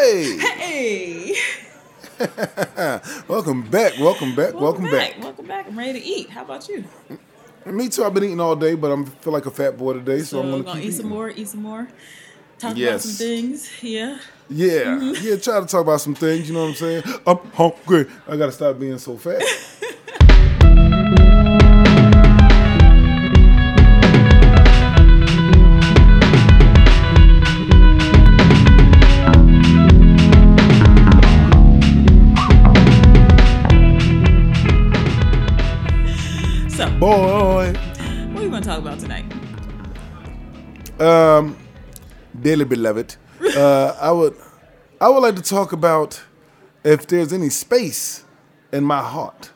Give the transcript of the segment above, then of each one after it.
Hey, Hey, welcome back, welcome back, welcome, back. Welcome back. I'm ready to eat. How about you? Me too. I've been eating all day, but I feel like a fat boy today, so, So I'm gonna, gonna keep eat some more. Eat some more. Talk about some things. Yeah. Yeah, Mm-hmm. yeah. Try to talk about some things. You know what I'm saying? I'm hungry. I gotta stop being so fat. Boy, what are you gonna talk about tonight? um, dearly beloved, uh, I would, I would like to talk about if there's any space in my heart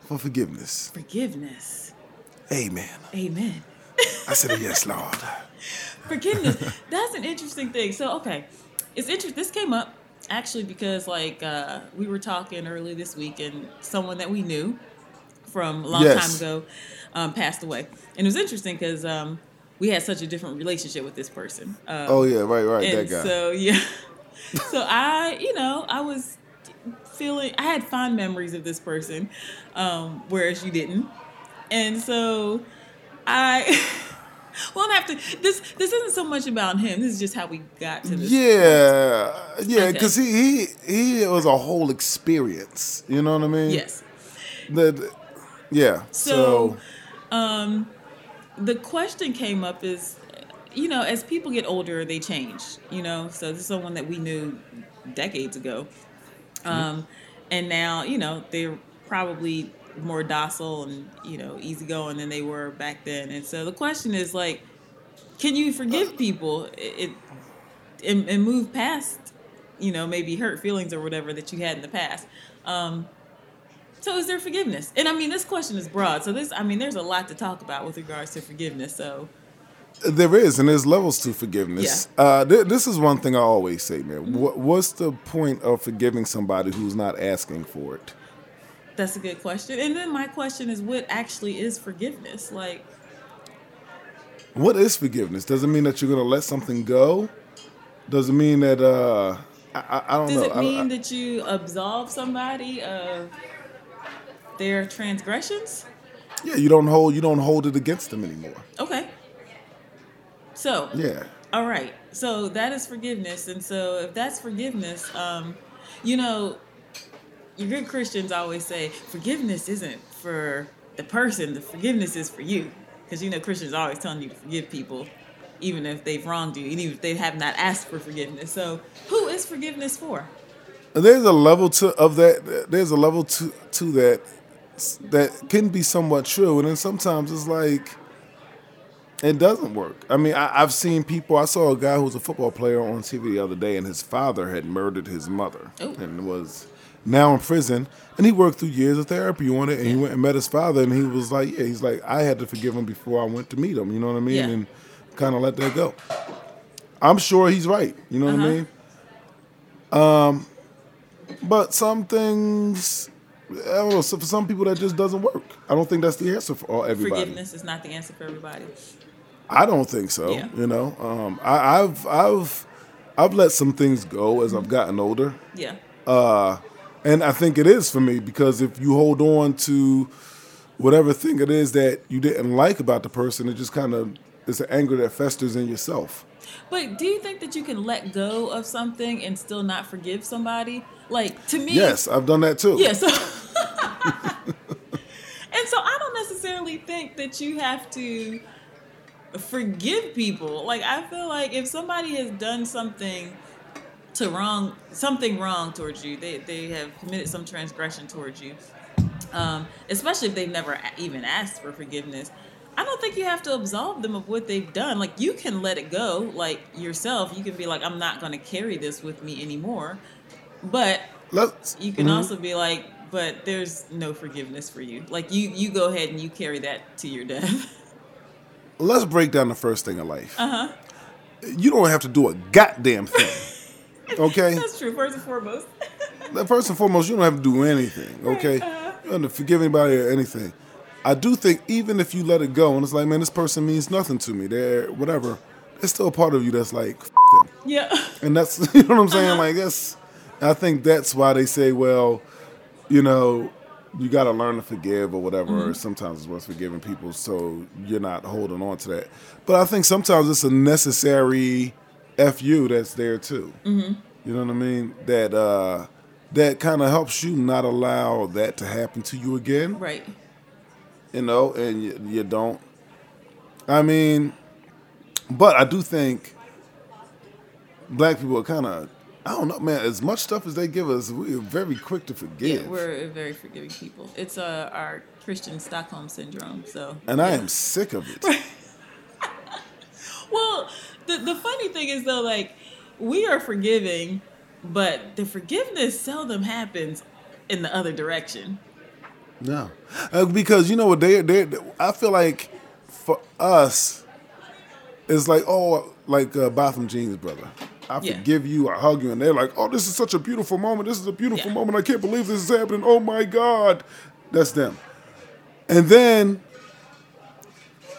for forgiveness. Forgiveness. Amen. Amen. I said yes, Lord. Forgiveness. That's an interesting thing. So, okay, it's interesting. This came up actually because like uh, we were talking earlier this week, and someone that we knew from a long Yes. time ago um, passed away, and it was interesting because um, we had such a different relationship with this person. Um, Oh yeah, right, right, that guy. so yeah, so I, you know, I was feeling I had fond memories of this person, um, whereas you didn't, and so I. Well, I have to. This this isn't so much about him. This is just how we got to this. Yeah, yeah, Okay. because he, he he was a whole experience. You know what I mean? Yes. The- yeah. So, So, um, the question came up is, you know, as people get older, they change. You know, so this is someone that we knew decades ago, um, and now you know they're probably more docile and you know easygoing than they were back then. And so the question is like, can you forgive people it, it and, and move past, you know, maybe hurt feelings or whatever that you had in the past? Um, so is there forgiveness? And I mean, this question is broad. So this, I mean, there's a lot to talk about with regards to forgiveness. So there is, and there's levels to forgiveness. Uh, th- this is one thing I always say, man. Mm-hmm. What, what's the point of forgiving somebody who's not asking for it? that's a good question. And then my question is, what actually is forgiveness? Like, What is forgiveness? Does it mean that you're going to let something go? Does it mean that uh, I, I, I don't does know? it I- mean I- that you absolve somebody of their transgressions? yeah, you don't hold you don't hold it against them anymore. Okay. So Yeah. All right. So that is forgiveness. And so if that's forgiveness, um, you know, your good Christians always say forgiveness isn't for the person, the forgiveness is for you. Because you know Christians are always telling you to forgive people, even if they've wronged you, and even if they have not asked for forgiveness. So who is forgiveness for? There's a level to of that. There's a level to to that that can be somewhat true, and then sometimes it's like it doesn't work. I mean, I, I've seen people. I saw a guy who was a football player on TV the other day, and his father had murdered his mother, Oh. and was now in prison. And he worked through years of therapy on it, and he went and met his father, and he was like, "Yeah, he's like, I had to forgive him before I went to meet him." You know what I mean? Yeah. And kind of let that go. I'm sure he's right. You know what I Uh-huh. mean? Um, But some things, I don't know. So for some people, that just doesn't work. I don't think that's the answer for all everybody. Forgiveness is not the answer for everybody. I don't think so. Yeah. You know, um, I, I've I've I've let some things go as I've gotten older, Yeah. uh, and I think it is for me because if you hold on to whatever thing it is that you didn't like about the person, it just kind of it's an anger that festers in yourself. But do you think that you can let go of something and still not forgive somebody? Like to me, Yes, I've done that too. Yeah, so and so I don't necessarily think that you have to forgive people. Like I feel like if somebody has done something to wrong something wrong towards you, they they have committed some transgression towards you. Um, especially if they've never even asked for forgiveness. I don't think you have to absolve them of what they've done. Like you can let it go, like yourself. You can be like, I'm not going to carry this with me anymore. But Let's, you can Mhm. also be like, but there's no forgiveness for you. Like you, you go ahead and you carry that to your death. let's break down the first thing in life. Uh huh. You don't have to do a goddamn thing. Okay. That's true. First and foremost. That First and foremost, you don't have to do anything, okay? uh-huh. You don't have to forgive anybody or anything. I do think even if you let it go and it's like, man, this person means nothing to me, they're whatever, there's still a part of you that's like, F- them. Yeah. And that's you know what I'm saying. Uh-huh. Like that's, I think that's why they say, well, you know, you got to learn to forgive or whatever. Mm-hmm. Or sometimes it's worth forgiving people, so you're not holding on to that. But I think sometimes it's a necessary fu that's there too. Mm-hmm. You know what I mean? That uh, that kind of helps you not allow that to happen to you again. Right. You know, and you, you don't. I mean, but I do think black people are kind of. I don't know, man. As much stuff as they give us, we're very quick to forgive. Yeah, we're very forgiving people. It's uh, our Christian Stockholm syndrome. So. and I am sick of it. Well, the the funny thing is though, like we are forgiving, but the forgiveness seldom happens in the other direction. No, uh, because you know what they they. I feel like for us, it's like oh, like uh, Botham Jean's brother. I Yeah. forgive you. I hug you, and they're like, "Oh, this is such a beautiful moment. This is a beautiful Yeah. moment. I can't believe this is happening. Oh my God, that's them." And then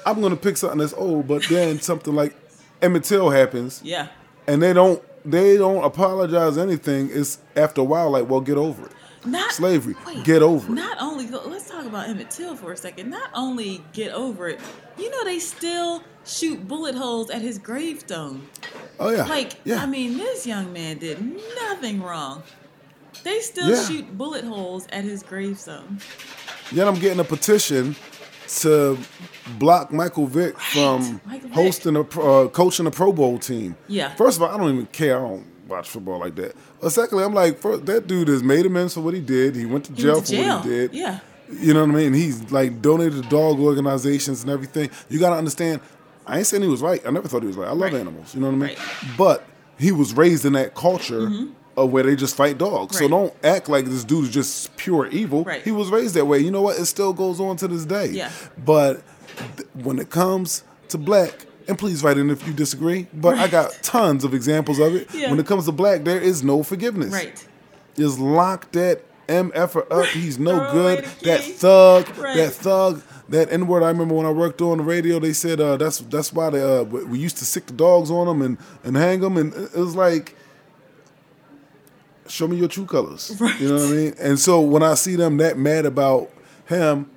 I'm gonna pick something that's old, but then something like Emmett Till happens, Yeah. and they don't they don't apologize anything. It's after a while like, well, get over it. Not Slavery, get over it. Not only let's talk about Emmett Till for a second. Not only get over it, you know they still shoot bullet holes at his gravestone. Oh yeah, Like yeah. I mean, this young man did nothing wrong. They still Yeah. shoot bullet holes at his gravestone. Yet I'm getting a petition to block Michael Vick from Michael Vick. hosting a uh, coaching a Pro Bowl team. Yeah. First of all, I don't even care. I don't watch football like that. But secondly, I'm like, first, that dude has made amends for what he did. He went to jail went for to jail. what he did. Yeah. You know what I mean? He's like donated to dog organizations and everything. You got to understand. I ain't saying he was right. I never thought he was right. I love Right. animals. You know what I mean? Right. But he was raised in that culture of where they just fight dogs. So Mm-hmm. Don't act like this dude is just pure evil. Right. He was raised that way. You know what? It still goes on to this day. Yeah. But th- when it comes to black, and please write in if you disagree, but I got tons of examples of it. Yeah. When it comes to black, there is no forgiveness. Right. Just lock that MFer up. He's no good. That thug, Right. that thug, that N word. I remember when I worked on the radio, they said uh, that's that's why they, uh, we we used to sick the dogs on them and, and hang them. And it was like, show me your true colors. Right. You know what I mean? And so when I see them that mad about him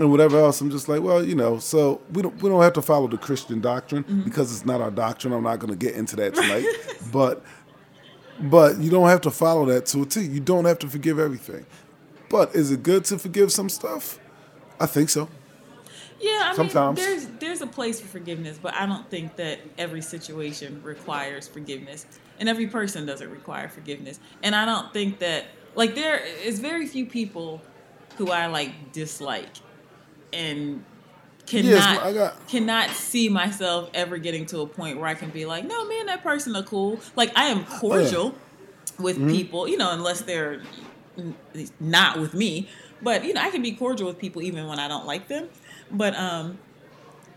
and whatever else, I'm just like, well, you know, so we don't we don't have to follow the Christian doctrine Mm-hmm. because it's not our doctrine. I'm not going to get into that tonight, but but you don't have to follow that to a T. You don't have to forgive everything. But is it good to forgive some stuff? I think so. Yeah, I Sometimes. mean, there's there's a place for forgiveness, but I don't think that every situation requires forgiveness, and every person doesn't require forgiveness. And I don't think that like there is very few people who I like dislike, and cannot Yes, I got- cannot see myself ever getting to a point where I can be like, no, me and that person are cool. Like I am cordial with Mm-hmm. people, you know, unless they're not with me. But you know, I can be cordial with people even when I don't like them. But um,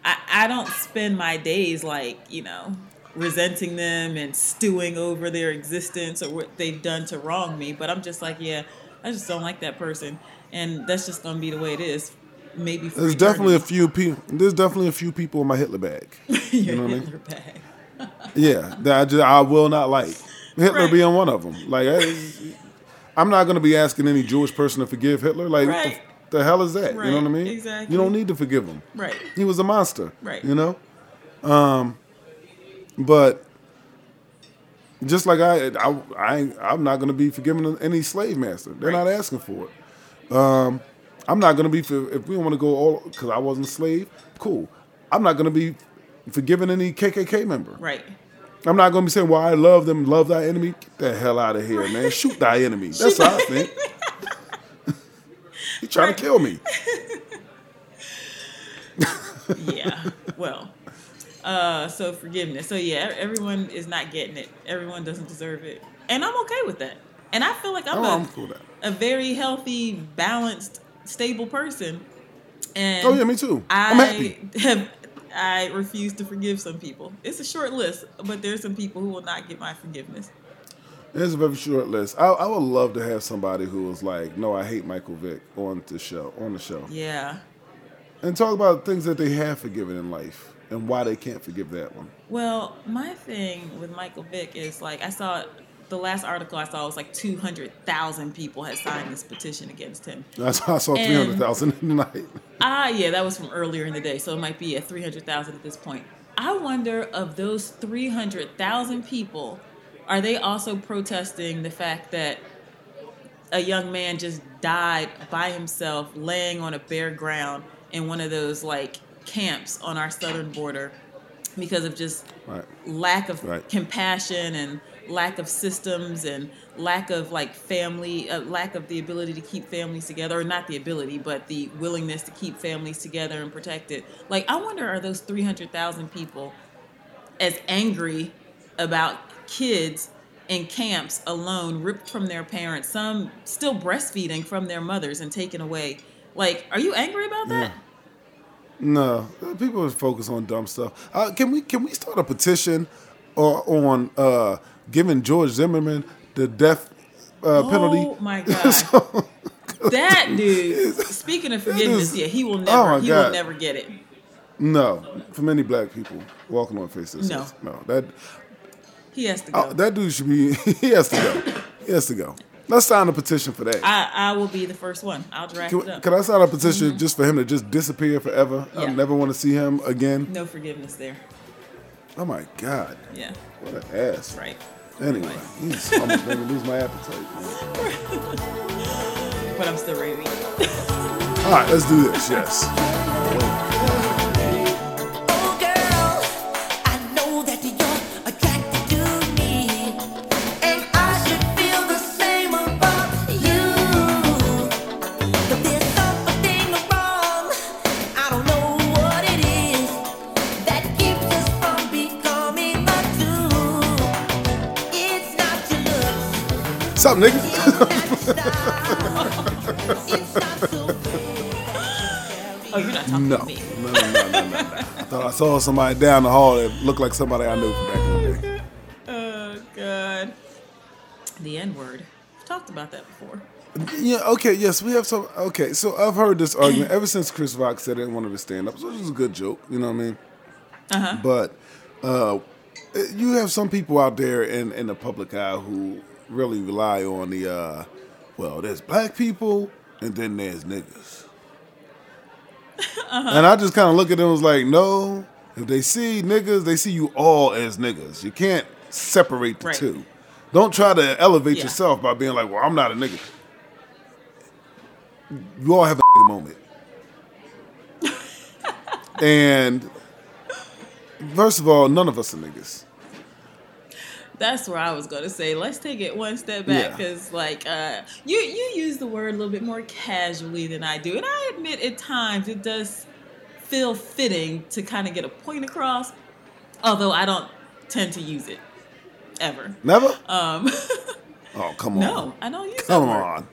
I, I don't spend my days like you know resenting them and stewing over their existence or what they've done to wrong me. But I'm just like, yeah, I just don't like that person, and that's just gonna be the way it is. Maybe for There's definitely a few people. There's definitely a few people in my Hitler bag. your know what I mean? Bag. Yeah, that I just I will not like. Hitler Right. being one of them. Like I'm not going to be asking any Jewish person to forgive Hitler. Like Right. the, the hell is that? You know what I mean? exactly. You don't need to forgive him. Right. He was a monster. Right. You know? Um but just like I I, I I'm not going to be forgiving any slave master. They're Right. not asking for it. Um I'm not going to be for, if we don't want to go all cuz I wasn't a slave, cool. I'm not going to be forgiving any KKK member. Right. I'm not going to be saying, well, I love them, love thy enemy. Get the hell out of here, man. Shoot thy enemy. That's what I think. He's trying to kill me. yeah. Well, uh, so forgiveness. So yeah, everyone is not getting it. Everyone doesn't deserve it, and I'm okay with that. And I feel like I'm, Oh, a, I'm cool a very healthy, balanced, stable person. And Oh, yeah, me too. I I'm happy. have. I refuse to forgive some people. It's a short list, but there's some people who will not get my forgiveness. It's a very short list. I, I would love to have somebody who was like, no, I hate Michael Vick on the show, on the show. Yeah. And talk about things that they have forgiven in life. and why they can't forgive that one. Well, my thing with Michael Vick is like I saw the last article I saw was like two hundred thousand people had signed this petition against him. I saw And- three hundred thousand tonight. Ah, yeah, that was from earlier in the day, so it might be at three hundred thousand at this point. I wonder of those three hundred thousand people, are they also protesting the fact that a young man just died by himself, laying on a bare ground in one of those like camps on our southern border because of just Right. lack of Right. compassion and lack of systems and lack of like family uh, lack of the ability to keep families together or not the ability but the willingness to keep families together and protected like i wonder are those 300000 people as angry about kids in camps alone ripped from their parents some still breastfeeding from their mothers and taken away? Like are you angry about that? No, people focus on dumb stuff. Uh, can we can we start a petition or on uh, giving George Zimmerman the death uh, penalty? Oh my god. that dude. Speaking of forgiveness, is- yeah, he will oh never. my he will never get it. No, for many black people walking on faces. No. no, that He has to go. oh, that dude should be. He has to go. He has to go. Let's sign a petition for that. I, I will be the first one. I'll draft Can, it up. can I sign a petition just for him to just disappear forever? I never want to see him again. No forgiveness there. Oh my God, Yeah, what an ass. right. Anyway, he's almost made me lose my appetite. man. But I'm still ready. All right, let's do this. Yes. Up, nigga? It's not so Oh, you're not talking No, to me. no, no, no, no, no. I thought I saw somebody down the hall that looked like somebody I knew from back in the day. Oh god. The N word. We've talked about that before. Yeah, okay, yes, we have some. Okay, so I've heard this argument ever since Chris Rock said it in one of his stand ups, which is a good joke, you know what I mean? Uh-huh. But uh, you have some people out there in, in the public eye who really rely on the, uh, well, there's black people and then there's niggas. Uh-huh. And I just kind of look at them and was like, no, if they see niggas, they see you all as niggas. You can't separate the Right. two. Don't try to elevate Yeah. yourself by being like, well, I'm not a nigga. You all have a nigga moment. and first of all, none of us are niggas. That's where I was gonna say. Let's take it one step back Yeah. because, like, uh, you you use the word a little bit more casually than I do, and I admit at times it does feel fitting to kind of get a point across. Although I don't tend to use it ever. Never? Um, Oh, come on. no, I don't use Come that word. on.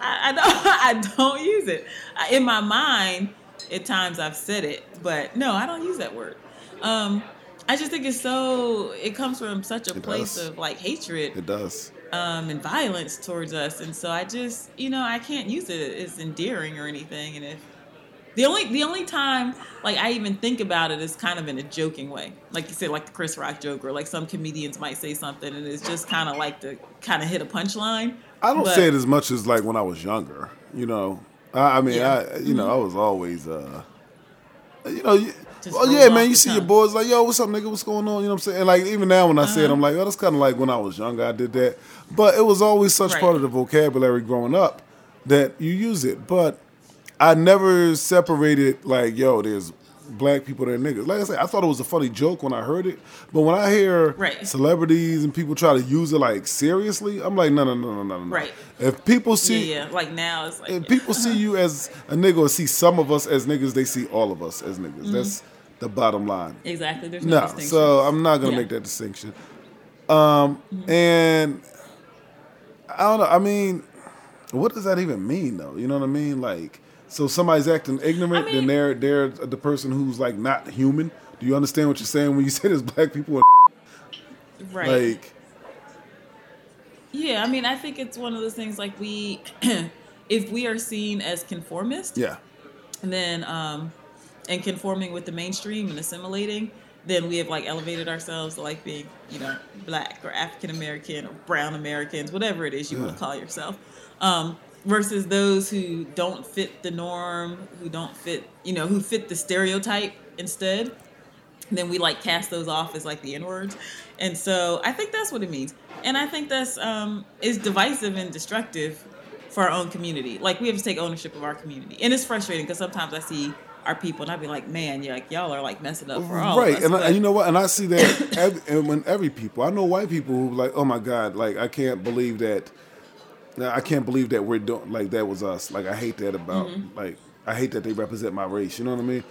I, I don't. I don't use it. I, in my mind, at times I've said it, but no, I don't use that word. Um, I just think it's so. It comes from such a It place does. of like hatred It does. um, and violence towards us, and so I just, you know, I can't use it as endearing or anything. And if the only the only time like I even think about it is kind of in a joking way, like you said, like the Chris Rock joke, or like some comedians might say something, and it's just kind of like to kind of hit a punchline. I don't But- say it as much as like when I was younger. You know, I, I mean, Yeah. Mm-hmm. I you know I was always uh, you know, you, oh yeah, man. You see your boys like, yo, what's up, nigga? What's going on? You know what I'm saying? And, like even now when I say it, Uh-huh. I'm like, oh, that's kind of like when I was younger. I did that, but it was always such Right. part of the vocabulary growing up that you use it. But I never separated like, yo, there's black people that are niggas. Like I said, I thought it was a funny joke when I heard it, but when I hear Right. celebrities and people try to use it like seriously, I'm like, no, no, no, no, no, no. Right. If people see, yeah. Like now, it's like if people see you as a nigga or see some of us as niggas, they see all of us as niggas. That's the bottom line. exactly. There's no, No, so I'm not gonna Yeah. make that distinction. Um, and I don't know. I mean, what does that even mean, though? You know what I mean? Like, so somebody's acting ignorant, I then they're they're the person who's like not human. Do you understand what you're saying when you say there's black people? right. Like, yeah, I mean, I think it's one of those things like we, if we are seen as conformist, yeah, then um, and conforming with the mainstream and assimilating, then we have like elevated ourselves to like being, you know, black or African American or brown Americans, whatever it is you want to call yourself. Um, versus those who don't fit the norm, who don't fit, you know, who fit the stereotype instead then we like cast those off as like the N words. And so I think that's what it means. And I think that's um is divisive and destructive for our own community. Like we have to take ownership of our community. And it's frustrating because sometimes I see our people and I'd be like, man, yeah, like y'all are like messing up for all right, of us. Right, and, I, and you know what? And I see that every, and when every people, I know white people who like, oh my god, like I can't believe that. I can't believe that we're doing like that was us. Like I hate that about Mm-hmm. like I hate that they represent my race. You know what I mean?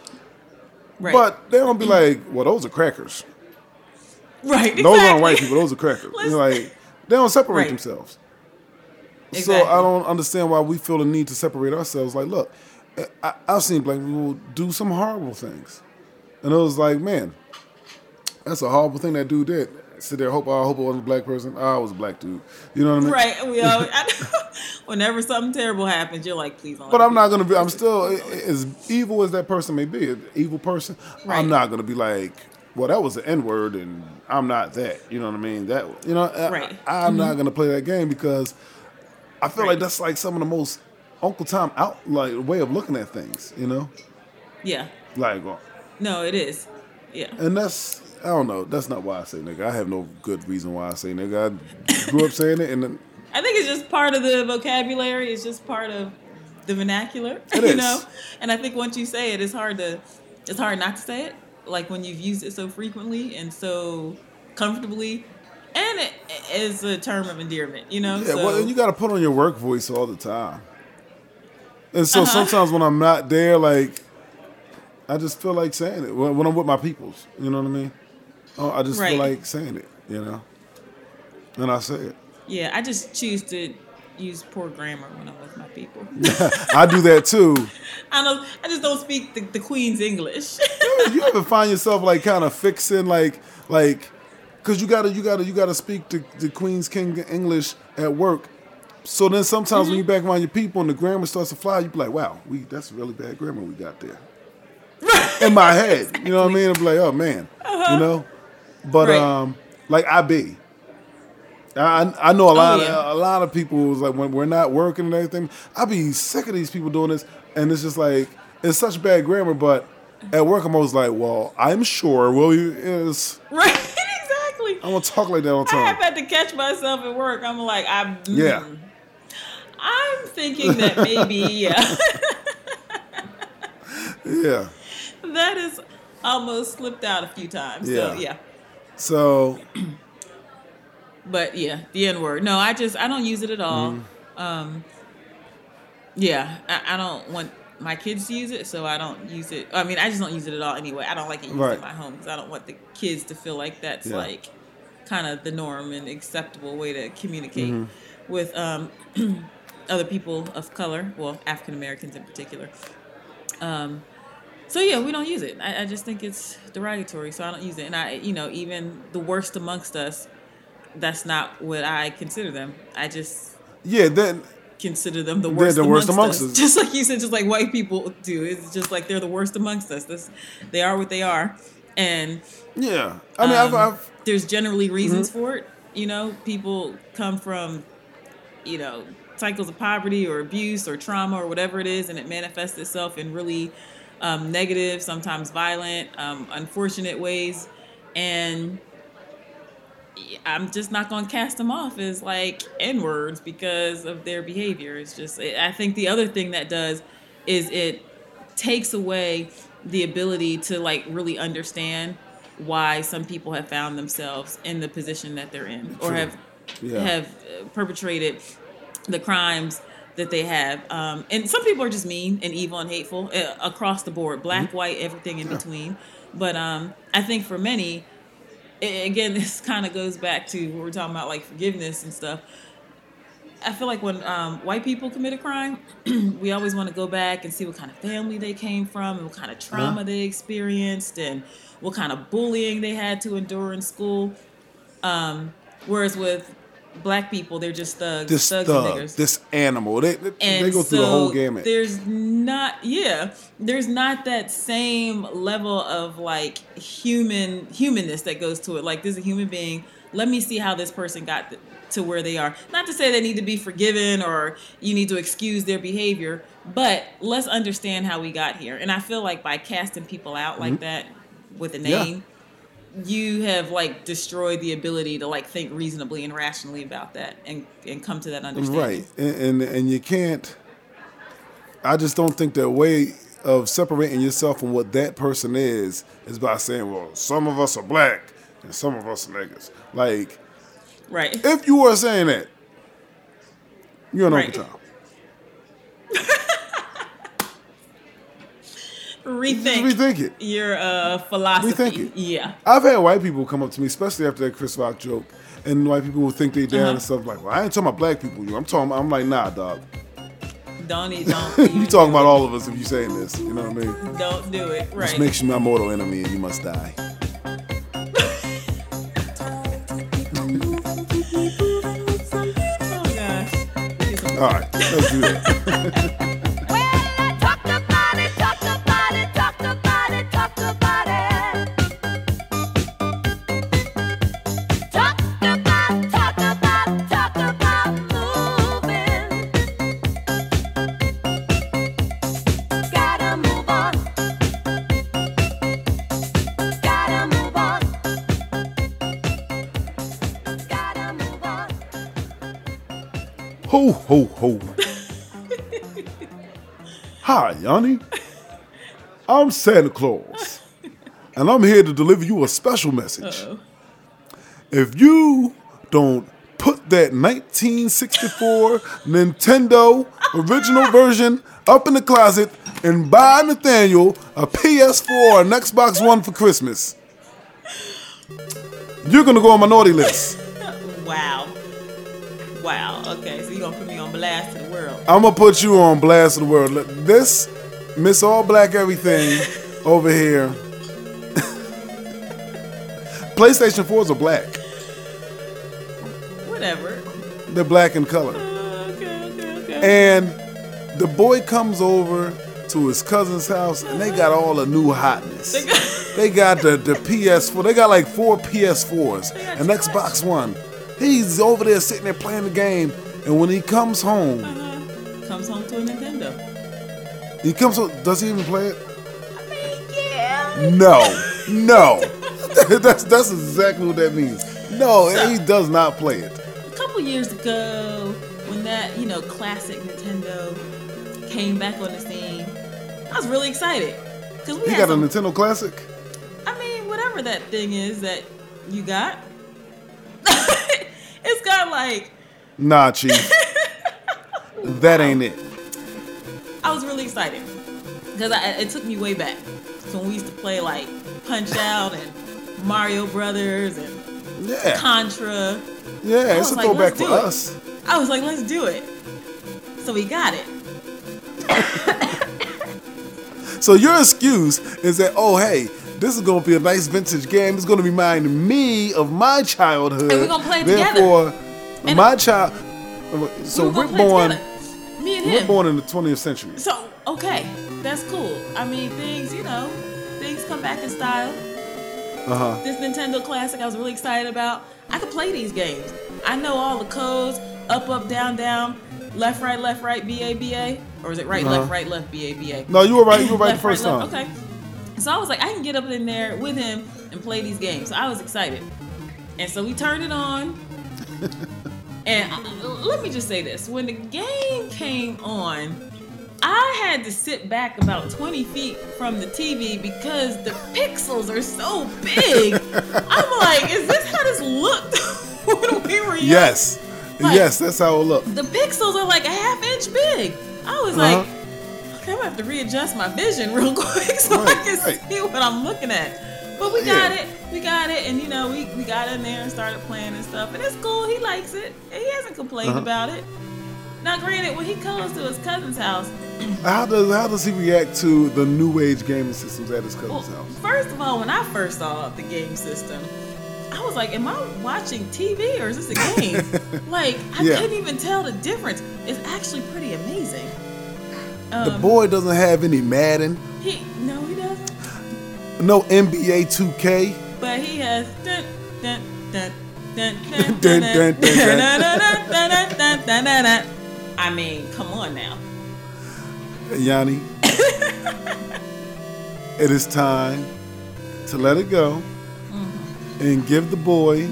right. But they don't be like, well, those are crackers. right, Those aren't white people. Those are crackers. Like they don't separate Right. themselves. So I don't understand why we feel the need to separate ourselves. Like, look, I, I've seen black people do some horrible things, and it was like, man, that's a horrible thing that dude did. Sit there, hope I hope it wasn't a black person. I was a black dude. You know what I mean? Right. We all, I, whenever something terrible happens, you're like, please don't. But I'm not gonna be. I'm still as evil as that person may be, an evil person. Right. I'm not gonna be like, well, that was the N word, and I'm not that. You know what I mean? That you know, I- Right. I, am not mm-hmm. gonna play that game because I feel Right. like that's like some of the most Uncle Tom out like way of looking at things. You know, Yeah. like, well, No, it is. Yeah. and that's I don't know. That's not why I say nigga. I have no good reason why I say nigga. I grew up saying it, and then I think it's just part of the vocabulary. It's just part of the vernacular, It you is. know. And I think once you say it, it's hard to it's hard not to say it. Like when you've used it so frequently and so comfortably, and it is a term of endearment, you know. Yeah, so, well, and you got to put on your work voice all the time. And so Uh-huh. sometimes when I'm not there, like, I just feel like saying it. When, when I'm with my peoples, you know what I mean? Oh, I just Right. feel like saying it, you know? And I say it. yeah, I just choose to use poor grammar when I'm with my people. I do that too. I don't. I just don't speak the, the Queen's English. you ever find yourself like kind of fixing like like because you gotta you gotta you gotta speak the, the Queen's King English at work. So then sometimes when mm-hmm. you're back around your people and the grammar starts to fly, you be like, wow, we that's really bad grammar we got there. In my head, you know what I mean? I'm like, oh man, you uh-huh. know. But Right. um, like I be. I, I know a lot yeah. of a lot of people was like when we're not working and everything. I be sick of these people doing this, and it's just like it's such bad grammar. But at work, I'm always like, well, I'm sure Willie is. right. exactly. I'm gonna talk like that all the time. I have had to catch myself at work. I'm like, I'm. mm, Yeah. I'm thinking that maybe, yeah, Yeah. that has almost slipped out a few times. So Yeah. So But yeah, the N word. No, I just I don't use it at all. Mm-hmm. Um, yeah, I, I don't want my kids to use it, so I don't use it. I mean, I just don't use it at all anyway. I don't like it used Right. in my home because I don't want the kids to feel like that's Yeah. like kind of the norm and acceptable way to communicate Mm-hmm. with um, other people of color, well, African Americans in particular. Um, so yeah, we don't use it. I, I just think it's derogatory, so I don't use it. And I, you know, even the worst amongst us, that's not what I consider them. I just yeah, then consider them the worst. They're the worst amongst, amongst us. us. Just like you said, just like white people do. It's just like they're the worst amongst us. This, they are what they are, and yeah. I mean, I've, um, I've there's generally reasons Mm-hmm. for it. You know, people come from, you know, cycles of poverty or abuse or trauma or whatever it is, and it manifests itself in really um, negative, sometimes violent, um, unfortunate ways. And I'm just not going to cast them off as like N words because of their behavior. It's just, I think the other thing that does is it takes away the ability to like really understand why some people have found themselves in the position that they're in or True. have Yeah. have uh, perpetrated the crimes that they have um, and some people are just mean and evil and hateful uh, across the board black Mm-hmm. white everything in between but um, i think for many a- again this kind of goes back to what we're talking about like forgiveness and stuff I feel like when um, white people commit a crime, we always want to go back and see what kind of family they came from and what kind of trauma Uh-huh. they experienced and what kind of bullying they had to endure in school. Um, whereas with black people they're just thugs, this thugs thug, and niggers. this animal. They they, they go through the whole gamut. There's not, yeah, there's not that same level of like human humanness that goes to it. Like this is a human being. Let me see how this person got th- to where they are. Not to say they need to be forgiven or you need to excuse their behavior, but let's understand how we got here. And I feel like by casting people out like that with a Mm-hmm. Yeah. You have like destroyed the ability to like think reasonably and rationally about that and, and come to that understanding. Right, and, and and you can't. I just don't think that way of separating yourself from what that person is is by saying, "Well, some of us are black and some of us are niggas." Like, Right. if you are saying that, you're an Right. Uncle Rethink. Rethink it. your uh, philosophy. Rethink it. Yeah. I've had white people come up to me, especially after that Chris Rock joke, and white people will think they down Uh-huh. and stuff like, "Well, I ain't talking about black people. You, I'm talking. I'm like, nah, dog. Don't eat. Don't. you talking about all of us if you saying this. You know what I mean? Don't do it. Right. This makes you my mortal enemy, and you must die. oh. All right, let's do that. Ho ho. Hi, Yanni. I'm Santa Claus, and I'm here to deliver you a special message. Uh-oh. If you don't put that 1964 Nintendo original version up in the closet and buy Nathaniel a PS4 or an Xbox One for Christmas, you're gonna go on my naughty list. Wow. Wow. Okay. So you gonna put me on blast to the world? I'm gonna put you on blast of the world. Look, This Miss All Black Everything over here. PlayStation 4s are black. Whatever. They're black in color. Uh, okay. Okay. Okay. And the boy comes over to his cousin's house and they got all the new hotness. They got- the, the PS4. They got like four PS4s, They an Xbox One. He's over there sitting there playing the game. And when he comes home, uh-huh. Comes home to a Nintendo. he comes home. Does he even play it? I mean, yeah. No, no. that's that's exactly what that means. No, he does not play it. A couple years ago, when that you know classic Nintendo came back on the scene, I was really excited because we He got a Nintendo Classic. I mean, whatever that thing is that you got, it's got like Nah, chief. that ain't it. I was really excited because it took me way back So when we used to play like Punch Out and Mario Brothers and Yeah, Contra. yeah. It's a like, throwback it. us. I was like, let's do it. So we got it. So your excuse is that oh hey, this is gonna be a nice vintage game. It's gonna remind me of my childhood. And we're gonna play it together. Therefore, And- my child. So We were we're born. Me and We're him. born in the 20th century. So okay, that's cool. I mean, things you know, things come back in style. Uh huh. This Nintendo Classic, I was really excited about. I could play these games. I know all the codes: up, up, down, down, left, right, left, right, B A B A, or is it right, Uh-huh. left, right, left, B A B A? No, you were right. You were right the first right, time. left. Okay. So I was like, I can get up in there with him and play these games. So I was excited. And so we turned it on. and I- let me just say this when the game came on, I had to sit back about 20 feet from the TV because the pixels are so big. I'm like, is this how this looked when we were young? Yes. Like- yes, that's how it looked. The pixels are like a half inch big. I was Uh-huh. like, I'm gonna have to readjust my vision real quick so I can right. see what I'm looking at. But we got Yeah. it. We got it. And you know, we, we got in there and started playing and stuff. And it's cool. He likes it. And he hasn't complained Uh-huh. about it. Now, granted, when he comes to his cousin's house, How does how does he react to the new age gaming systems at his well, cousin's house? first of all, when I first saw the game system, I was like, am I watching TV or is this a game? like, I Yeah. couldn't even tell the difference. It's actually pretty amazing. The Um, boy doesn't have any Madden, He no, he doesn't. no NBA 2K. But he has dun dun dun. I mean, come on now. Yanni, it is time to let it go Mm-hmm. and give the boy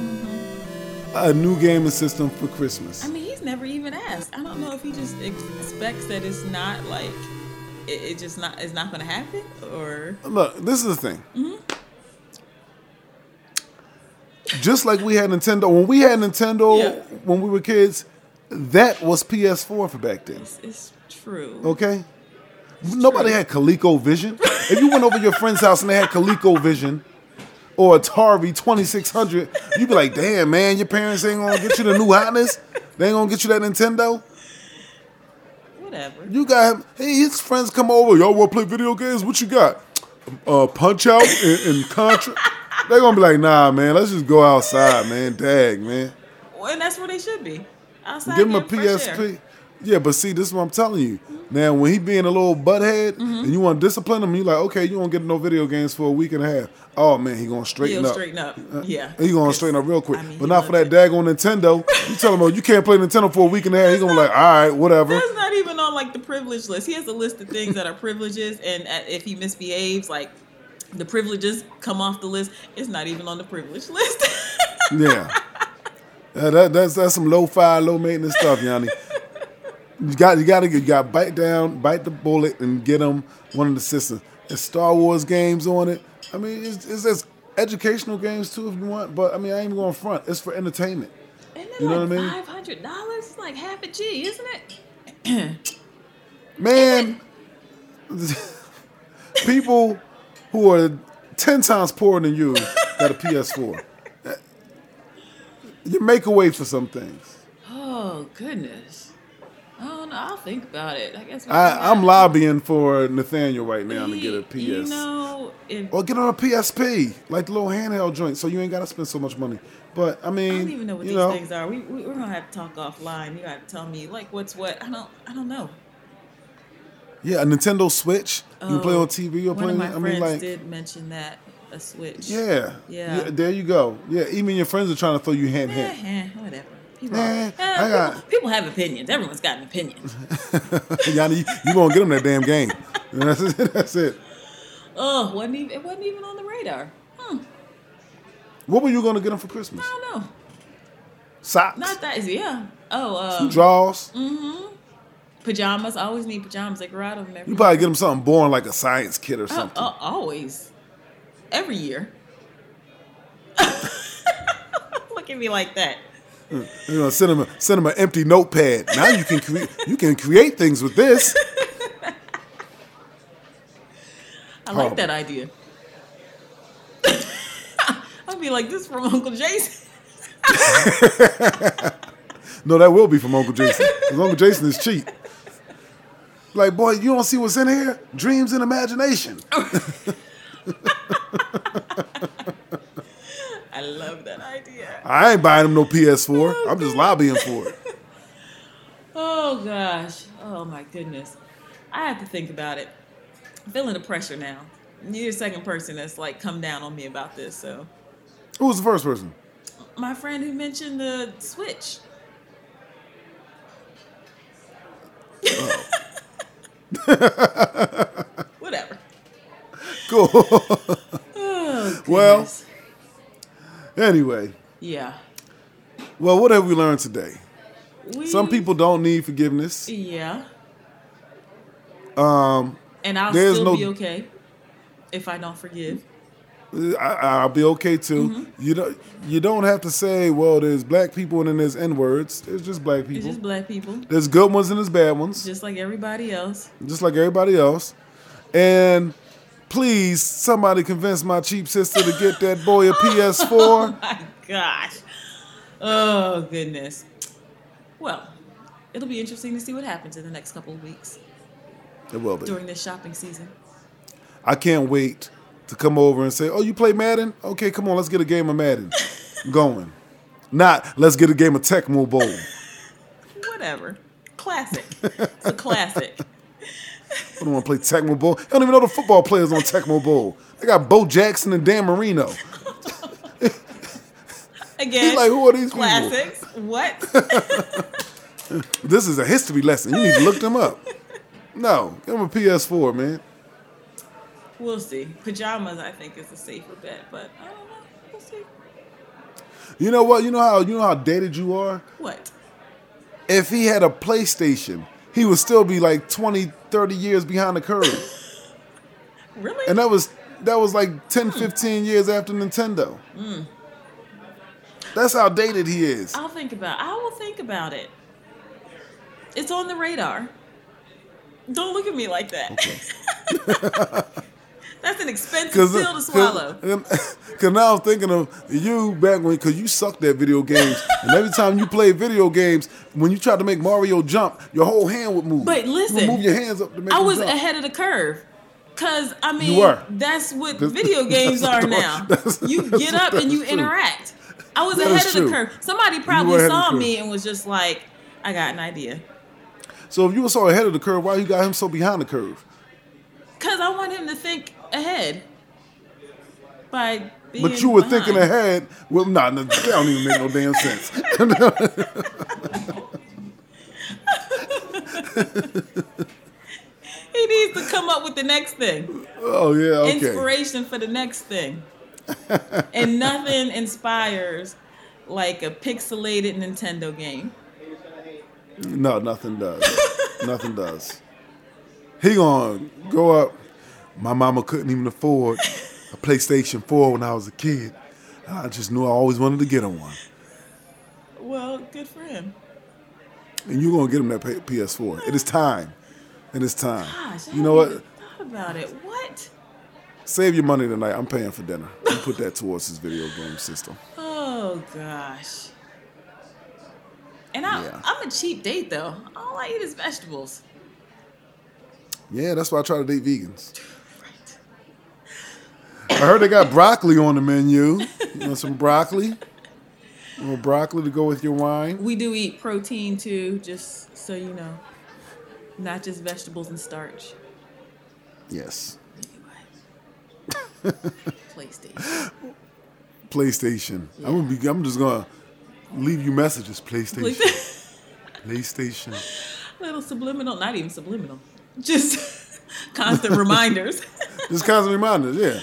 a new gaming system for Christmas. I mean, never even asked. I don't know if he just expects that it's not like it, it just not it's not to happen or Look, this is the thing. Mm-hmm. Just like we had Nintendo, when we had Nintendo Yeah. when we were kids, that was PS4 for back then. it's, it's true. Okay? Nobody had ColecoVision. if you went over your friend's house and they had ColecoVision or Atari 2600, you'd be like, damn, man, your parents ain't gonna get you the new hotness. They ain't gonna get you that Nintendo. Whatever. You got him. Hey, his friends come over. Y'all want to play video games? What you got? Uh, Punch Out and, and Contra. They're gonna be like, nah, man. Let's just go outside, man. Dag, man. Well, and that's where they should be. Outside Give him a fresh air. Yeah, but see, this is what I'm telling you. Now, when he being a little butthead Mm-hmm. and you want to discipline him, you like, okay, you won't get no video games for a week and a half. Oh man, he gonna straighten He'll up. straighten up. Yeah. He gonna straighten up real quick. I mean, but not for that it. daggone Nintendo. You tell him, oh, you can't play Nintendo for a week and a half. He gonna be like, all right, whatever. That's not even on like the privilege list. He has a list of things that are privileges, and uh, if he misbehaves, like the privileges come off the list. It's not even on the privilege list. Yeah. Yeah, that, that's that's some low fi, low maintenance stuff, Yanni. You got you got to you got bite down, bite the bullet, and get them one of the systems. There's Star Wars games on it. I mean, it's, it's educational games too if you want. But I mean, I ain't even going front. It's for entertainment. You know like what I mean? five hundred dollars? It's like half a G, isn't it? Man, people who are ten times poorer than you got a PS4. You make a way for some things. Oh goodness. I don't know. I'll think about it. I guess. I, I'm lobbying for Nathaniel right now to get a PS. You know, if, Or get on a PSP, like the little handheld joint, so you ain't gotta spend so much money. But I mean, I don't even know what you these know, things are. We, we we're gonna have to talk offline. You got to tell me like what's what. I don't. I don't know. yeah, a Nintendo Switch. You can play Oh, on TV or One play. of my I friends mean, like, did mention that a Switch. yeah, Yeah. There you go. Yeah, even your friends are trying to throw you hand Eh, hand. eh, whatever. People, I got- people, people have opinions. Everyone's got an opinion. Yanni, you, you gonna get them that damn game. That's it. That's it. oh, wasn't even, it wasn't even on the radar. Hmm, What were you gonna get them for Christmas? I don't know. Socks, Not that. Yeah. Oh, uh, drawers. pajamas. I always need pajamas. They grow out of them every You probably get them something boring like a science kit or Oh, something. oh, always. Every year. Look at me like that. You know, send them a, send them an empty notepad. Now you can create you can create things with this. I like Oh. that idea. I'll be like this from Uncle Jason. No, that will be from Uncle Jason. Because Uncle Jason is cheap. Like, boy, you don't see what's in here? Dreams and imagination. I love that idea. I ain't buying him no PS4. I'm just lobbying for it. Oh gosh. Oh my goodness. I have to think about it. I'm feeling the pressure now. You're the second person that's like come down on me about this. So Who was the first person? my friend who mentioned the Switch. Whatever. Cool. Oh, Well- goodness. Anyway, yeah. well, what have we learned today? We, Some people don't need forgiveness. Yeah. Um, And I'll still no- be okay if I don't forgive. I, I'll be okay too. Mm-hmm. You don't. You don't have to say, well, there's black people and then there's n words. There's just black people. It's just black people, There's good ones and there's bad ones. just like everybody else. just like everybody else. And please, somebody convince my cheap sister to get that boy a PS4. oh My gosh. Oh goodness. Well, it'll be interesting to see what happens in the next couple of weeks it will be. during this shopping season. I can't wait to come over and say, "Oh, you play Madden? Okay, come on, let's get a game of Madden." going. Not let's get a game of Tecmo Bowl. Whatever. Classic. It's a classic. I don't want to play Tecmo Bowl. I don't even know the football players on Tecmo Bowl. They got Bo Jackson and Dan Marino. Again. He's like, who are these people? classics? What? This is a history lesson. You need to look them up. No, give them a PS4, man. we'll see. Pajamas, I think, is a safer bet, but I don't know. We'll see. You know what? You know how you know how dated you are? What? If he had a PlayStation, he would still be like 20, 30 years behind the curve. Really? And that was that was like 10, hmm. 15 years after Nintendo. Hmm. That's how dated he is. I'll think about. I will think about it. It's on the radar. Don't look at me like that. That's an expensive Cause, uh, pill to swallow. Cause now I'm thinking of you back when, cause you sucked at video games, and every time you play video games, when you tried to make Mario jump, your whole hand would move. But you listen, move your hands up to make I was jump. ahead of the curve. Cause I mean, that's what That's- video games are now. that's- You get up and you true. interact. I was ahead of the true. curve. Somebody probably ahead of the saw me and was just like, "I got an idea." So if you were so ahead of the curve, why you got him so behind the curve? Cause I want him to think ahead. By being But you were behind. thinking ahead. Well, nah, nah, that don't even make no damn sense. He needs to come up with the next thing. oh yeah, okay. Inspiration for the next thing. and nothing inspires like a pixelated Nintendo game. No, nothing does. nothing does. He gonna go up. My mama couldn't even afford a PlayStation 4 when I was a kid. I just knew I always wanted to get him one. Well, good for him. And you're gonna get him that PS4. It is time. It is time. Gosh, I you know what? Thought about it. What? Save your money tonight. I'm paying for dinner. You put that towards his video game system. Oh gosh. And I, Yeah. I'm a cheap date though. All I eat is vegetables. Yeah, that's why I try to date vegans. I heard they got broccoli on the menu. You want some broccoli? A little broccoli to go with your wine? We do eat protein too, just so you know. Not just vegetables and starch. Yes. PlayStation. PlayStation. I'm gonna be. I'm just gonna leave you messages. PlayStation. PlayStation. Little subliminal, not even subliminal. Just constant reminders. Just constant reminders. Yeah.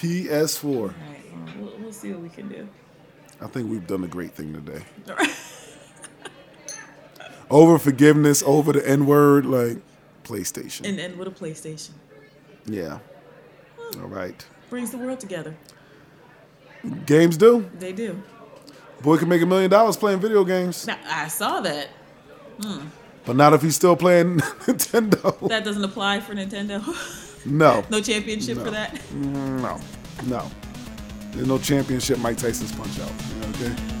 PS4. All right, well, we'll, we'll see what we can do. I think we've done a great thing today. Over forgiveness, over the N word, like PlayStation. And end with a PlayStation. yeah. All right. Brings the world together. Games do. They do. Boy can make a million dollars playing video games, Now, I saw that. Hmm. but not if he's still playing Nintendo. That doesn't apply for Nintendo. No. no championship for that. Mm, no. No. There's no championship Mike Tyson's punch out. Okay.